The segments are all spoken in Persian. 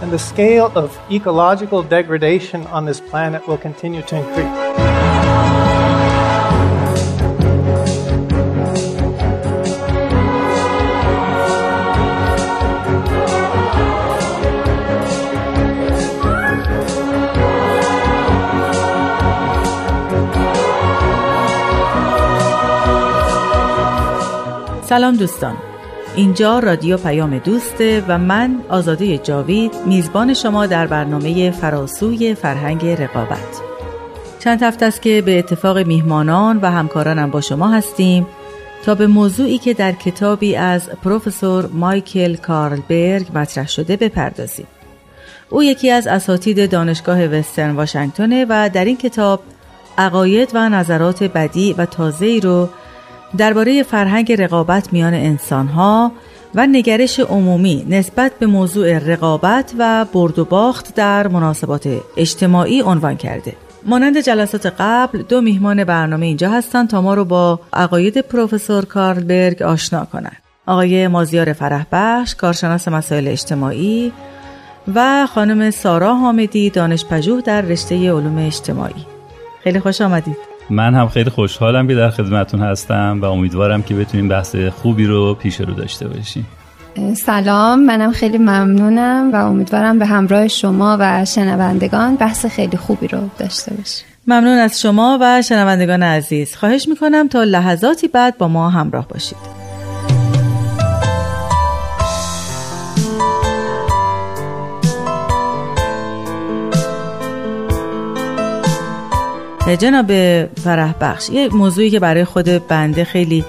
and the scale of ecological degradation on this planet will continue to increase. سلام دوستان اینجا رادیو پیام دوسته و من آزاده جاوید میزبان شما در برنامه فراسوی فرهنگ رقابت. چند هفته است که به اتفاق میهمانان و همکارانم با شما هستیم تا به موضوعی که در کتابی از پروفسور مایکل کارلبرگ مطرح شده بپردازیم. او یکی از اساتید دانشگاه وسترن واشنگتنه و در این کتاب عقاید و نظرات بدی و تازه‌ای رو درباره فرهنگ رقابت میان انسانها و نگرش عمومی نسبت به موضوع رقابت و برد و باخت در مناسبات اجتماعی عنوان کرده. مانند جلسات قبل دو میهمان برنامه اینجا هستند تا ما رو با عقاید پروفسور کارلبرگ آشنا کنند. آقای مازیار فرح بخش کارشناس مسائل اجتماعی و خانم سارا حامدی دانشپژوه در رشته علوم اجتماعی. خیلی خوش آمدید. من هم خیلی خوشحالم که در خدمتون هستم و امیدوارم که بتونیم بحث خوبی رو پیش رو داشته باشیم. سلام منم خیلی ممنونم و امیدوارم به همراه شما و شنوندگان بحث خیلی خوبی رو داشته باشیم. ممنون از شما و شنوندگان عزیز. خواهش می‌کنم تا لحظاتی بعد با ما همراه باشید. جناب فرح بخش یه موضوعی که برای خود بنده خیلی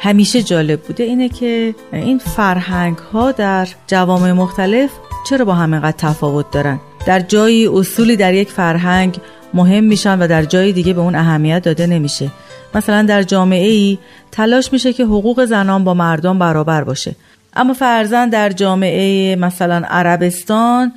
همیشه جالب بوده اینه که این فرهنگ ها در جوامع مختلف چرا با هم اینقدر تفاوت دارن؟ در جایی اصولی در یک فرهنگ مهم میشن و در جای دیگه به اون اهمیت داده نمیشه. مثلا در جامعه ای تلاش میشه که حقوق زنان با مردان برابر باشه. اما فرزن در جامعه مثلا عربستان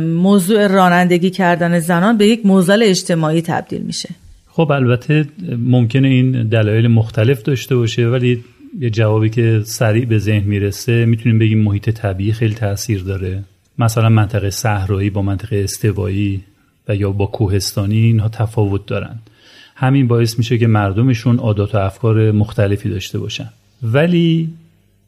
موضوع رانندگی کردن زنان به یک موزل اجتماعی تبدیل میشه. خب البته ممکنه این دلایل مختلف داشته باشه ولی یه جوابی که سریع به ذهن می‌رسه می‌تونیم بگیم محیط طبیعی خیلی تاثیر داره. مثلا منطقه صحرایی با منطقه استوایی و یا با کوهستانی اینها تفاوت دارن. همین باعث میشه که مردمشون عادات و افکار مختلفی داشته باشن. ولی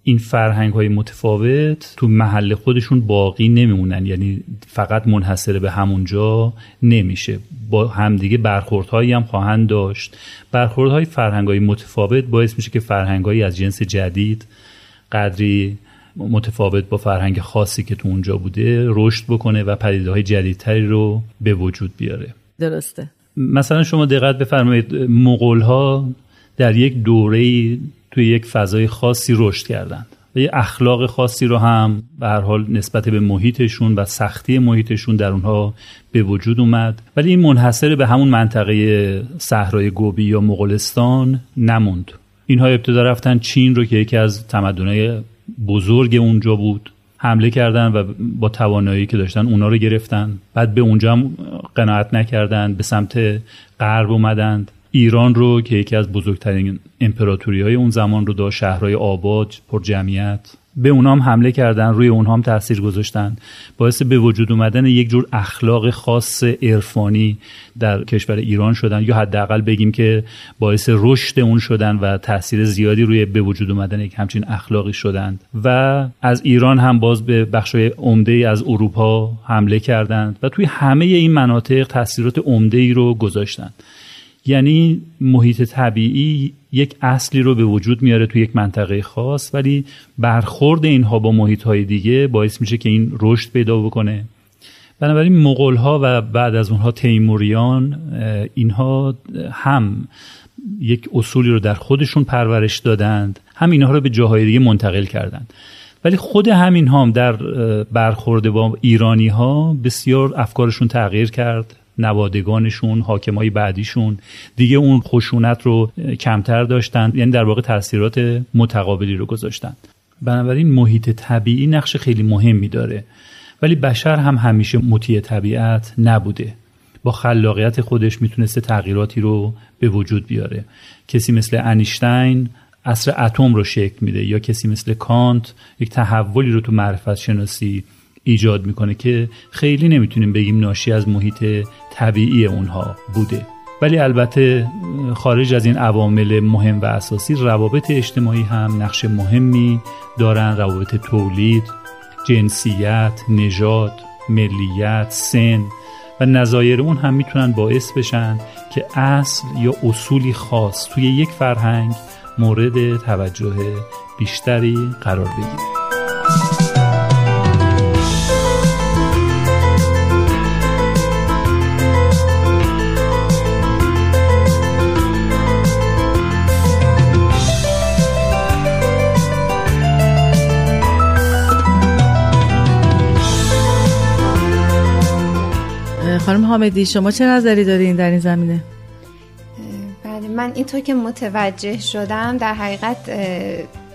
این فرهنگ های متفاوت تو محل خودشون باقی نمیمونن. یعنی فقط منحصر به همونجا نمیشه. با همدیگه برخوردهایی هم خواهند داشت. برخوردهای فرهنگ های متفاوت باعث میشه که فرهنگ از جنس جدید قدری متفاوت با فرهنگ خاصی که تو اونجا بوده رشد بکنه و پدیده های جدیدتری رو به وجود بیاره. درسته. مثلا شما دقت بفرمایید مغول ها در یک دوره توی یک فضای خاصی رشد کردند. و یه اخلاق خاصی رو هم به هر حال نسبت به محیطشون و سختی محیطشون در اونها به وجود اومد. ولی این منحصر به همون منطقه صحرای گوبی یا مغولستان نموند. اینها ابتدا رفتن چین رو که یکی از تمدنهای بزرگ اونجا بود حمله کردن و با توانایی که داشتن اونا رو گرفتن. بعد به اونجا هم قناعت نکردن به سمت غرب اومدند. ایران رو که یکی از بزرگترین امپراتوری های اون زمان رو داشت شهرهای آباد پر جمعیت به اونام حمله کردن روی اونام تاثیر گذاشتن. باعث به وجود اومدن یک جور اخلاق خاص عرفانی در کشور ایران شدن یا حداقل بگیم که باعث رشد اون شدن و تاثیر زیادی روی به وجود اومدن یک همچین اخلاقی شدند. و از ایران هم باز به بخشای عمده از اروپا حمله کردند و توی همه این مناطق تاثیرات عمده ای رو گذاشتند. یعنی محیط طبیعی یک اصلی رو به وجود میاره توی یک منطقه خاص ولی برخورد اینها با محیط های دیگه باعث میشه که این رشد پیدا بکنه. بنابراین مغول ها و بعد از اونها تیموریان اینها هم یک اصولی رو در خودشون پرورش دادند هم اینها رو به جاهای دیگه منتقل کردند. ولی خود همین هم در برخورد با ایرانی ها بسیار افکارشون تغییر کرد. نوادگانشون حاکمای بعدیشون. دیگه اون خشونت رو کمتر داشتن یعنی در واقع تاثیرات متقابلی رو گذاشتن. بنابراین محیط طبیعی نقش خیلی مهمی داره. ولی بشر هم همیشه مطیع طبیعت نبوده. با خلاقیت خودش می‌تونسته تغییراتی رو به وجود بیاره. کسی مثل انیشتین اصر اتم رو شکل میده یا کسی مثل کانت یک تحولی رو تو معرفت شناسی ایجاد می‌کنه که خیلی نمی‌تونیم بگیم ناشی از محیط طبیعی اونها بوده. ولی البته خارج از این عوامل مهم و اساسی روابط اجتماعی هم نقش مهمی دارن روابط تولید جنسیت نژاد ملیت سن و نظایر اون هم می‌تونن باعث بشن که اصل یا اصولی خاص توی یک فرهنگ مورد توجه بیشتری قرار بگیره. خانم حامدی شما چه نظری دارین در این زمینه؟ بله من اینطور که متوجه شدم در حقیقت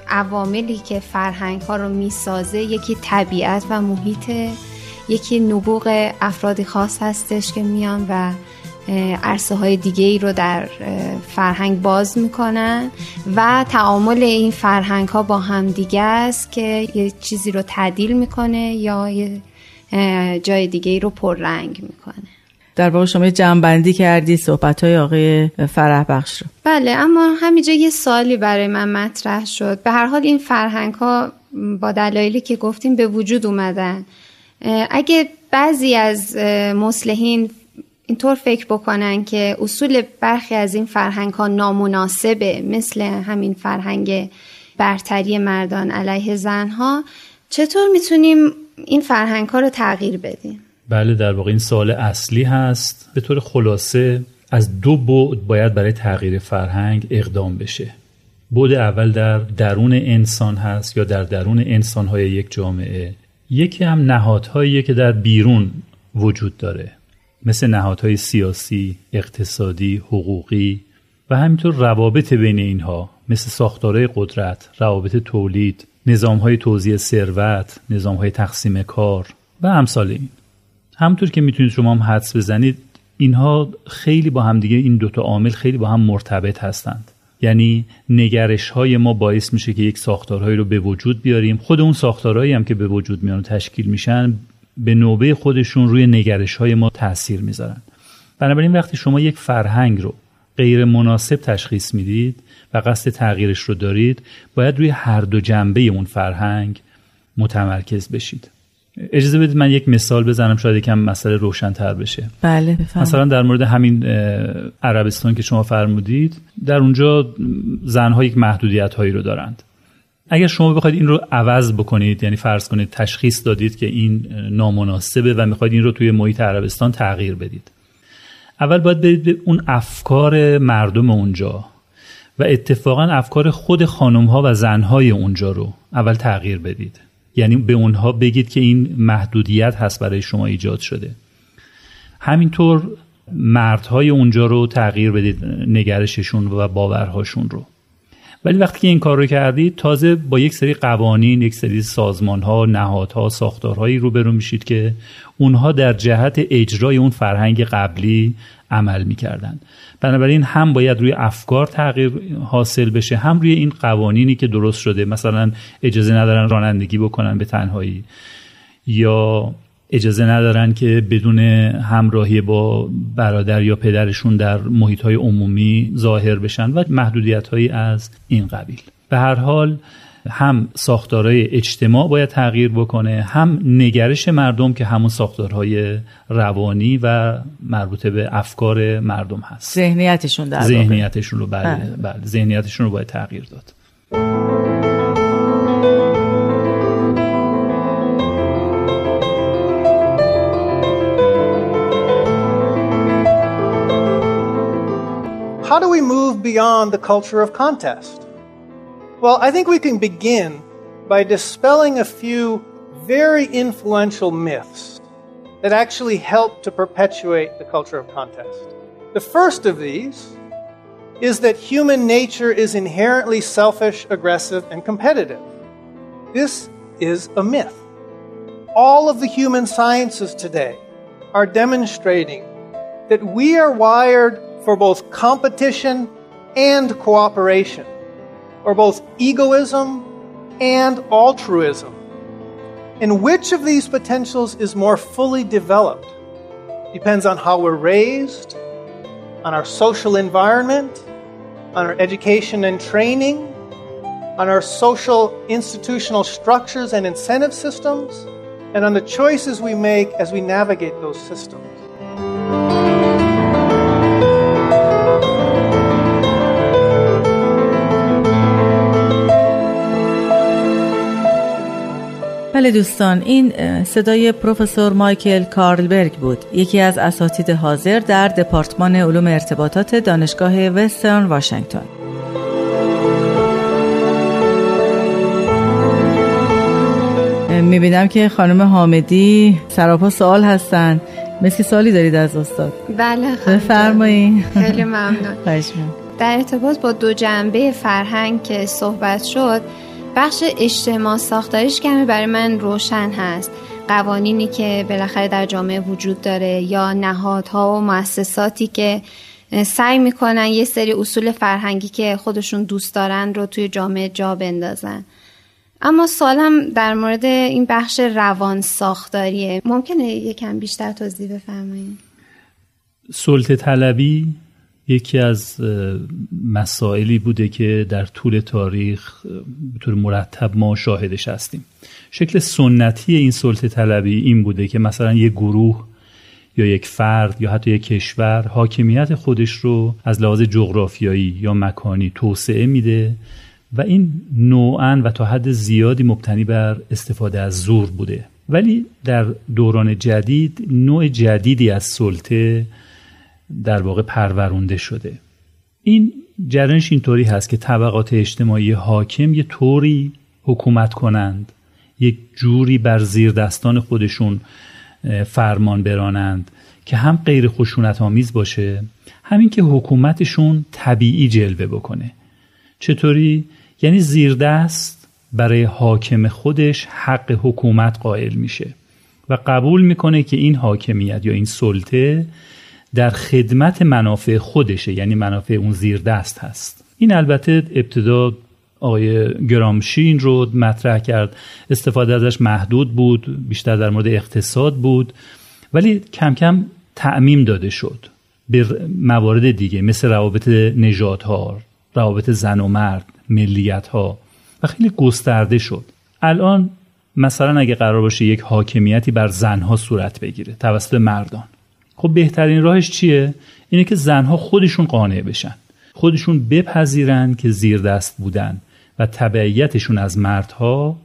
عواملی که فرهنگ ها رو می‌سازه یکی طبیعت و محیط یکی نبوغ افرادی خاص هستش که میان و عرصه های دیگه ای رو در فرهنگ باز می‌کنن و تعامل این فرهنگ ها با هم دیگه است که یه چیزی رو تعدیل می‌کنه یا یه جای دیگه ای رو پررنگ می‌کنه. در واقع شما جمعبندی کردی صحبت های آقای فرح بخش رو. بله اما همینجا یه سالی برای من مطرح شد. به هر حال این فرهنگ ها با دلایلی که گفتیم به وجود اومدن. اگه بعضی از مسلحین اینطور فکر بکنن که اصول برخی از این فرهنگ ها نامناسبه مثل همین فرهنگ برتری مردان علیه زنها چطور می‌تونیم این فرهنگ ها رو تغییر بدیم. بله در واقع این سوال اصلی هست. به طور خلاصه از دو بعد باید برای تغییر فرهنگ اقدام بشه. بعد اول در درون انسان هست یا در درون انسانهای یک جامعه. یکی هم نهادهایی که در بیرون وجود داره. مثل نهادهای سیاسی، اقتصادی، حقوقی و همینطور روابط بین اینها مثل ساختارهای قدرت، روابط تولید، نظامهای توزیع ثروت، نظامهای تقسیم کار و امثال این. همطور که می‌تونید شما هم حدس بزنید اینها خیلی با هم دیگه این دوتا عامل خیلی با هم مرتبط هستند. یعنی نگرش های ما باعث میشه که یک ساختارهایی رو به وجود بیاریم. خود اون ساختارهایی هم که به وجود میان و تشکیل میشن به نوبه خودشون روی نگرش های ما تاثیر می‌ذارن. بنابراین وقتی شما یک فرهنگ رو غیر مناسب تشخیص می‌دید و قصد تغییرش رو دارید باید روی هر دو جنبه اون فرهنگ متمرکز بشید. اجازه بدید من یک مثال بزنم شاید یکم مسئله روشنتر بشه. بله بفهم. مثلا در مورد همین عربستان که شما فرمودید در اونجا زنها یک محدودیت هایی رو دارند. اگر شما بخواید این رو عوض بکنید یعنی فرض کنید تشخیص دادید که این نامناسبه و می‌خواید این رو توی محیط عربستان تغییر بدید. اول باید برید به اون افکار مردم اونجا و اتفاقا افکار خود خانم ها و زن های اونجا رو اول تغییر بدید. یعنی به اونها بگید که این محدودیت هست برای شما ایجاد شده. همینطور مردهای اونجا رو تغییر بدید نگرششون و باورهاشون رو. ولی وقتی که این کار رو کردید تازه با یک سری قوانین یک سری سازمان ها نهادها ساختارهایی روبرو میشید که اونها در جهت اجرای اون فرهنگ قبلی عمل می‌کردن. بنابراین هم باید روی افکار تغییر حاصل بشه هم روی این قوانینی که درست شده. مثلا اجازه ندارن رانندگی بکنن به تنهایی یا اجازه ندارن که بدون همراهی با برادر یا پدرشون در محیط های عمومی ظاهر بشن و محدودیت هایی از این قبیل. به هر حال هم ساختارهای اجتماع باید تغییر بکنه هم نگرش مردم که همون ساختارهای روانی و مربوطه به افکار مردم هست. ذهنیتشون در ذهنیتشون رو بله, بله ذهنیتشون رو باید تغییر داد. How do we move beyond the culture of contest? Well, I think we can begin by dispelling a few very influential myths that actually help to perpetuate the culture of contest. The first of these is that human nature is inherently selfish, aggressive, and competitive. This is a myth. All of the human sciences today are demonstrating that we are wired for both competition and cooperation, or both egoism and altruism. And which of these potentials is more fully developed depends on how we're raised, on our social environment, on our education and training, on our social institutional structures and incentive systems, and on the choices we make as we navigate those systems. بله دوستان این صدای پروفسور مایکل کارلبرگ بود. یکی از اساتید حاضر در دپارتمان علوم ارتباطات دانشگاه وسترن واشنگتن. می‌بینم که خانم حامدی سراپا سوال هستن. مثل سالی دارید از استاد؟ بله بفرمایید خیلی ممنون. در ارتباط با دو جنبه فرهنگ که صحبت شد بخش اجتماع ساختاریش کمی برای من روشن هست. قوانینی که بالاخره در جامعه وجود داره یا نهادها و مؤسساتی که سعی می‌کنن یه سری اصول فرهنگی که خودشون دوست دارن رو توی جامعه جا بندازن. اما سوالم در مورد این بخش روان ساختاریه. ممکنه یکم بیشتر توضیح بفرمایید؟ سلطه طلبی یکی از مسائلی بوده که در طول تاریخ به طور مرتب ما شاهدش هستیم. شکل سنتی این سلطه طلبی این بوده که مثلا یک گروه یا یک فرد یا حتی یک کشور حاکمیت خودش رو از لحاظ جغرافیایی یا مکانی توسعه میده و این نوعا و تا حد زیادی مبتنی بر استفاده از زور بوده. ولی در دوران جدید نوع جدیدی از سلطه در واقع پرورونده شده. این جرنش اینطوری هست که طبقات اجتماعی حاکم یه طوری حکومت کنند یک جوری بر زیر دستان خودشون فرمان برانند که هم غیر خشونت آمیز باشه همین که حکومتشون طبیعی جلوه بکنه. چطوری؟ یعنی زیردست برای حاکم خودش حق حکومت قائل میشه و قبول می‌کنه که این حاکمیت یا این سلطه در خدمت منافع خودشه یعنی منافع اون زیردست هست. این البته ابتدا آقای گرامشی این رو مطرح کرد. استفاده ازش محدود بود بیشتر در مورد اقتصاد بود ولی کم کم تعمیم داده شد به موارد دیگه مثل روابط نژادها روابط زن و مرد ملیت ها و خیلی گسترده شد. الان مثلا اگه قرار باشه یک حاکمیتی بر زنها صورت بگیره توسط مردان. خب بهترین راهش چیه؟ اینه که زنها خودشون قانع بشن. خودشون بپذیرن که زیر دست بودن و تبعیتشون از مردها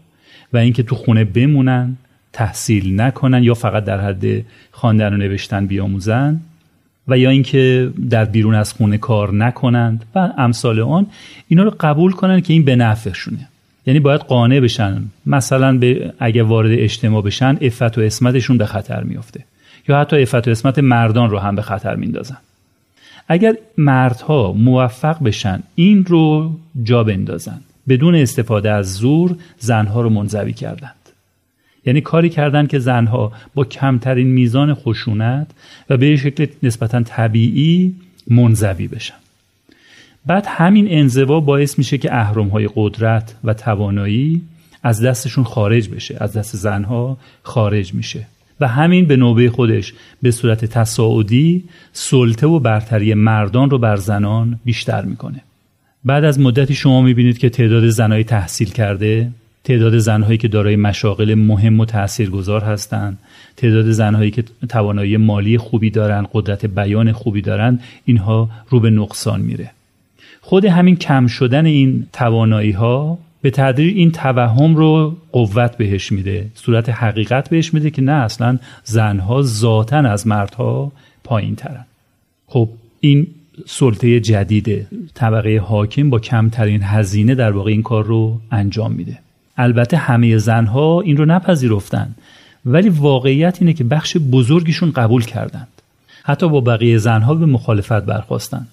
و اینکه تو خونه بمونن تحصیل نکنن یا فقط در حد خواندن و نوشتن بیاموزن و یا اینکه در بیرون از خونه کار نکنند و امثال آن اینا رو قبول کنن که این به نفعشونه. یعنی باید قانع بشن. مثلا به اگه وارد اجتماع بشن افت و اسمتشون به خطر میافته. یا حتی افت و اسمت مردان رو هم به خطر میندازن. اگر مردها موفق بشن این رو جا بندازن. بدون استفاده از زور زنها رو منزوی کردند. یعنی کاری کردن که زنها با کمترین میزان خشونت و به شکل نسبتا طبیعی منزوی بشن. بعد همین انزوا باعث میشه که اهرم های قدرت و توانایی از دستشون خارج بشه از دست زنها خارج میشه. و همین به نوبه خودش به صورت تصاعدی سلطه و برتری مردان رو بر زنان بیشتر می‌کنه. بعد از مدتی شما می‌بینید که تعداد زنهای تحصیل کرده تعداد زنهایی که دارای مشاغل مهم و تاثیرگذار هستند تعداد زنهایی که توانایی مالی خوبی دارن قدرت بیان خوبی دارن اینها رو به نقصان میره. خود همین کم شدن این توانایی ها به تدریج این توهم رو قوت بهش میده. صورت حقیقت بهش میده که نه اصلا زنها ذاتا از مردها پایین ترن خب این سلطه جدیده. طبقه حاکم با کمترین هزینه در واقع این کار رو انجام میده. البته همه زنها این رو نپذیرفتن. ولی واقعیت اینه که بخش بزرگیشون قبول کردند. حتی با بقیه زنها به مخالفت برخواستند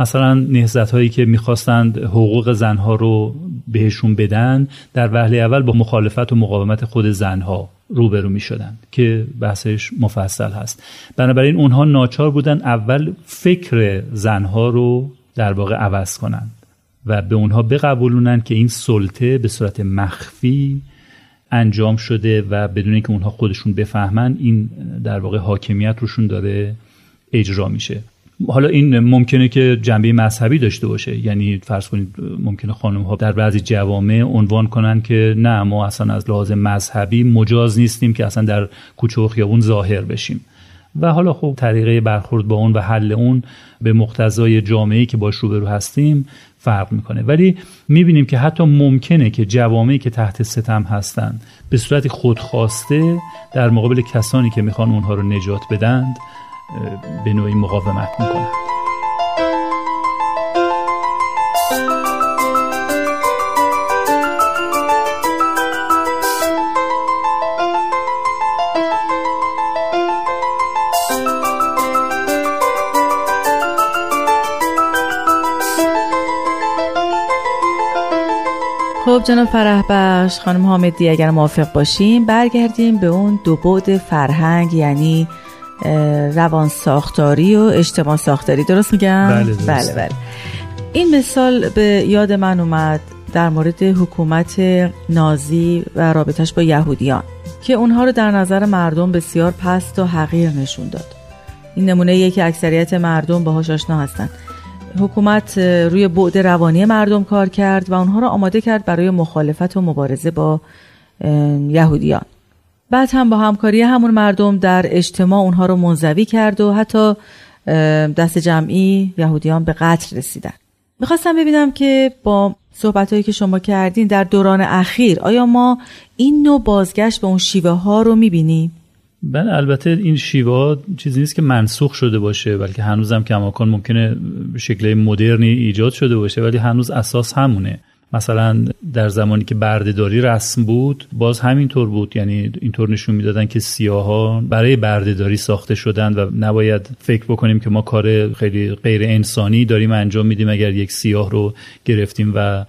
مثلا نهزت هایی که می‌خواستند حقوق زنها رو بهشون بدن در وهله اول با مخالفت و مقاومت خود زنها روبرو می شدن که بحثش مفصل هست. بنابراین اونها ناچار بودن اول فکر زنها رو در واقع عوض کنند و به اونها بقبولونن که این سلطه به صورت مخفی انجام شده و بدون اینکه اونها خودشون بفهمن این در واقع حاکمیت روشون داره اجرا میشه. حالا این ممکنه که جنبه مذهبی داشته باشه. یعنی فرض کنید ممکنه خانم ها در بعضی جوامع عنوان کنن که نه ما اصلا از لحاظ مذهبی مجاز نیستیم که اصلا در کوچه و خیابون ظاهر بشیم. و حالا خب طریقه برخورد با اون و حل اون به مقتضای جامعه که باش روبرو هستیم فرق می‌کنه. ولی می‌بینیم که حتی ممکنه که جوامعی که تحت ستم هستند به صورت خودخواسته در مقابل کسانی که می‌خوان اونها رو نجات بدند به نوعی مقاومت می‌کنند خب جناب فرح بخش خانم حامدی اگر موافق باشیم برگردیم به اون دو بعد فرهنگ یعنی روان ساختاری و اجتماع ساختاری درست میگم؟ بله بله بله. این مثال به یاد من اومد در مورد حکومت نازی و رابطش با یهودیان که اونها رو در نظر مردم بسیار پست و حقیر نشون داد. این نمونه که اکثریت مردم باهاش آشنا هستند حکومت روی بعد روانی مردم کار کرد و اونها رو آماده کرد برای مخالفت و مبارزه با یهودیان. بعد هم با همکاری همون مردم در اجتماع اونها رو منزوی کرد و حتی دست جمعی یهودیان به قتل رسیدن می‌خواستم ببینم که با صحبت هایی که شما کردین در دوران اخیر آیا ما این نوع بازگشت به اون شیوه ها رو می‌بینیم؟ بله البته این شیوا چیزی نیست که منسوخ شده باشه بلکه هنوزم کماکان ممکنه شکل مدرنی ایجاد شده باشه ولی هنوز اساس همونه مثلا در زمانی که بردهداری رسم بود باز همینطور بود. یعنی اینطور نشون می‌دادن که سیاها برای بردهداری ساخته شدن و نباید فکر بکنیم که ما کار خیلی غیر انسانی داریم انجام میدیم اگر یک سیاه رو گرفتیم و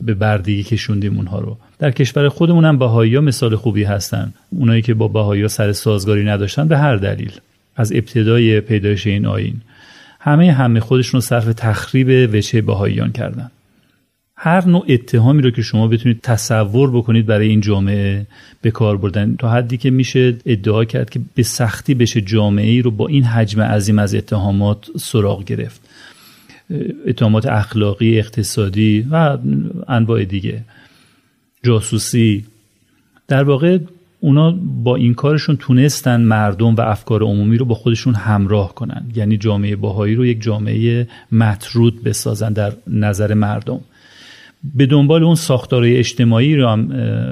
به بردگی کشوندیم اونها رو. در کشور خودمون هم بهایی مثال خوبی هستن. اونایی که با بهایی سر سازگاری نداشتن به هر دلیل از ابتدای پیدایش این آین همه همه خودشون رو صرف تخریب وچه بهاییان کردن. هر نوع اتهامی رو که شما بتونید تصور بکنید برای این جامعه به کار بردن. تا حدی که میشه ادعا کرد که به سختی بشه جامعه ای رو با این حجم عظیم از اتهامات سراغ گرفت. اتهامات اخلاقی اقتصادی و انواع دیگه. جاسوسی. در واقع اونا با این کارشون تونستن مردم و افکار عمومی رو با خودشون همراه کنن. یعنی جامعه باهایی رو یک جامعه مطرود بسازن در نظر مردم. به دنبال اون ساختارهای اجتماعی رو هم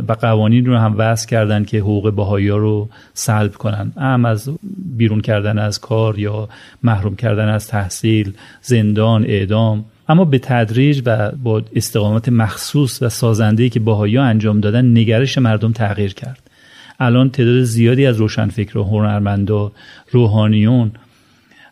و قوانین رو هم وضع کردن که حقوق باهایی رو سلب کنن. هم از بیرون کردن از کار یا محروم کردن از تحصیل زندان اعدام. اما به تدریج و با استقامت مخصوص و سازندهی که باهایی انجام دادن نگرش مردم تغییر کرد. الان تعداد زیادی از روشنفکر و هنرمندا روحانیون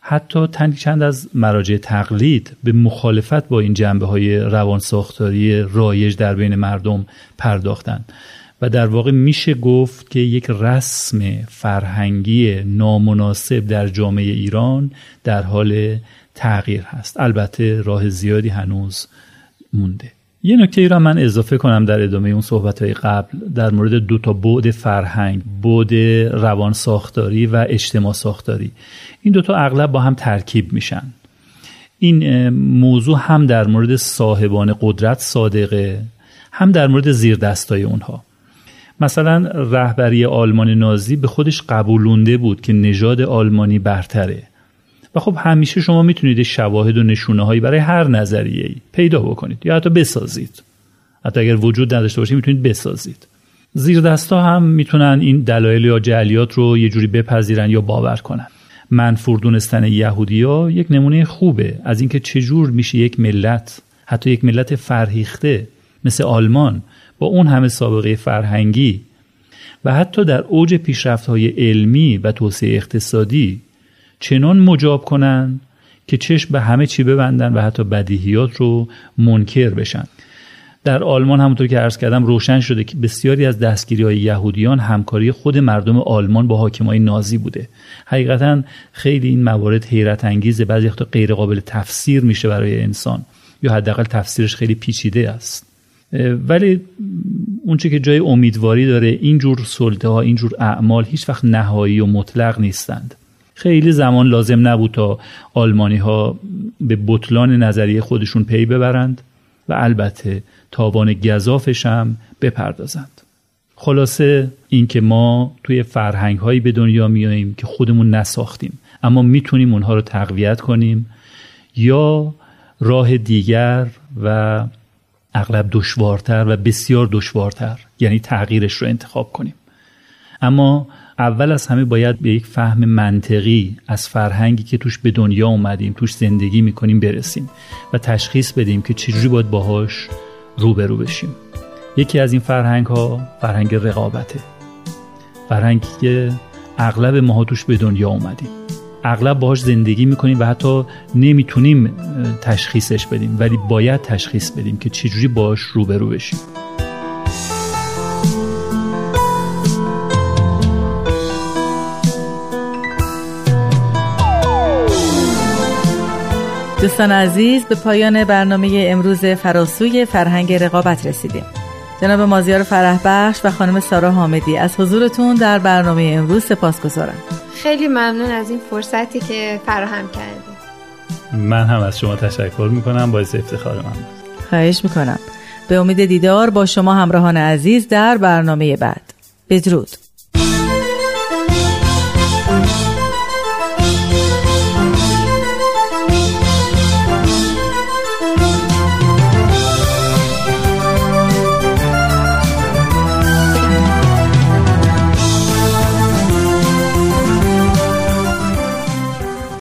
حتی چند از مراجع تقلید به مخالفت با این جنبه های روان ساختاری رایج در بین مردم پرداختند و در واقع میشه گفت که یک رسم فرهنگی نامناسب در جامعه ایران در حال تغییر هست. البته راه زیادی هنوز مونده. یه نکته ای را من اضافه کنم در ادامه اون صحبت های قبل در مورد دو تا بعد فرهنگ بعد روان ساختاری و اجتماع ساختاری. این دوتا اغلب با هم ترکیب میشن. این موضوع هم در مورد صاحبان قدرت صادقه هم در مورد زیردستای اونها. مثلا رهبری آلمان نازی به خودش قبولونده بود که نژاد آلمانی برتره. و خب همیشه شما می‌تونید شواهد و نشونه هایی برای هر نظریه ای پیدا بکنید یا حتی بسازید. حتی اگر وجود نداشته باشه می‌تونید بسازید. زیر دستا هم می‌تونن این دلایل یا جعلیات رو یه جوری بپذیرن یا باور کنن. منفور دونستن یهودیا یک نمونه خوبه از اینکه چجور میشه یک ملت حتی یک ملت فرهیخته مثل آلمان با اون همه سابقه فرهنگی و حتی در اوج پیشرفت های علمی و توسعه اقتصادی چنان مجاب کنند که چشم به همه چی ببندن و حتی بدیهیات رو منکر بشن. در آلمان همونطور که عرض کردم روشن شده که بسیاری از دستگیری های یهودیان همکاری خود مردم آلمان با حاکمای نازی بوده. حقیقتا خیلی این موارد حیرت انگیزه بعضی وقتا غیر قابل تفسیر میشه برای انسان یا حداقل تفسیرش خیلی پیچیده است. ولی اونچه که جای امیدواری داره اینجور سلطه ها اینجور اعمال هیچ وقت نهایی و مطلق نیستند. خیلی زمان لازم نبود تا آلمانی ها به بطلان نظریه خودشون پی ببرند و البته تاوان گذافش هم بپردازند. خلاصه اینکه ما توی فرهنگ هایی به دنیا میاییم که خودمون نساختیم اما می‌تونیم اونها رو تقویت کنیم یا راه دیگر و اغلب دشوارتر و بسیار دشوارتر یعنی تغییرش رو انتخاب کنیم. اما اول از همه باید به یک فهم منطقی از فرهنگی که توش به دنیا اومدیم توش زندگی می‌کنیم برسیم و تشخیص بدیم که چجوری باید باهاش روبرو بشیم. یکی از این فرهنگ ها فرهنگ رقابته. فرهنگی که اغلب ماها توش به دنیا اومدیم. اغلب باهاش زندگی می‌کنیم و حتی نمی‌تونیم تشخیصش بدیم ولی باید تشخیص بدیم که چجوری باهاش روبرو بشیم. دوستان عزیز به پایان برنامه امروز فراسوی فرهنگ رقابت رسیدیم. جناب مازیار فرح بخش و خانم سارا حامدی از حضورتون در برنامه امروز سپاس گذارم خیلی ممنون از این فرصتی که فراهم کردید. من هم از شما تشکر می‌کنم باعث افتخار من خواهش می‌کنم. به امید دیدار با شما همراهان عزیز در برنامه بعد. بدرود.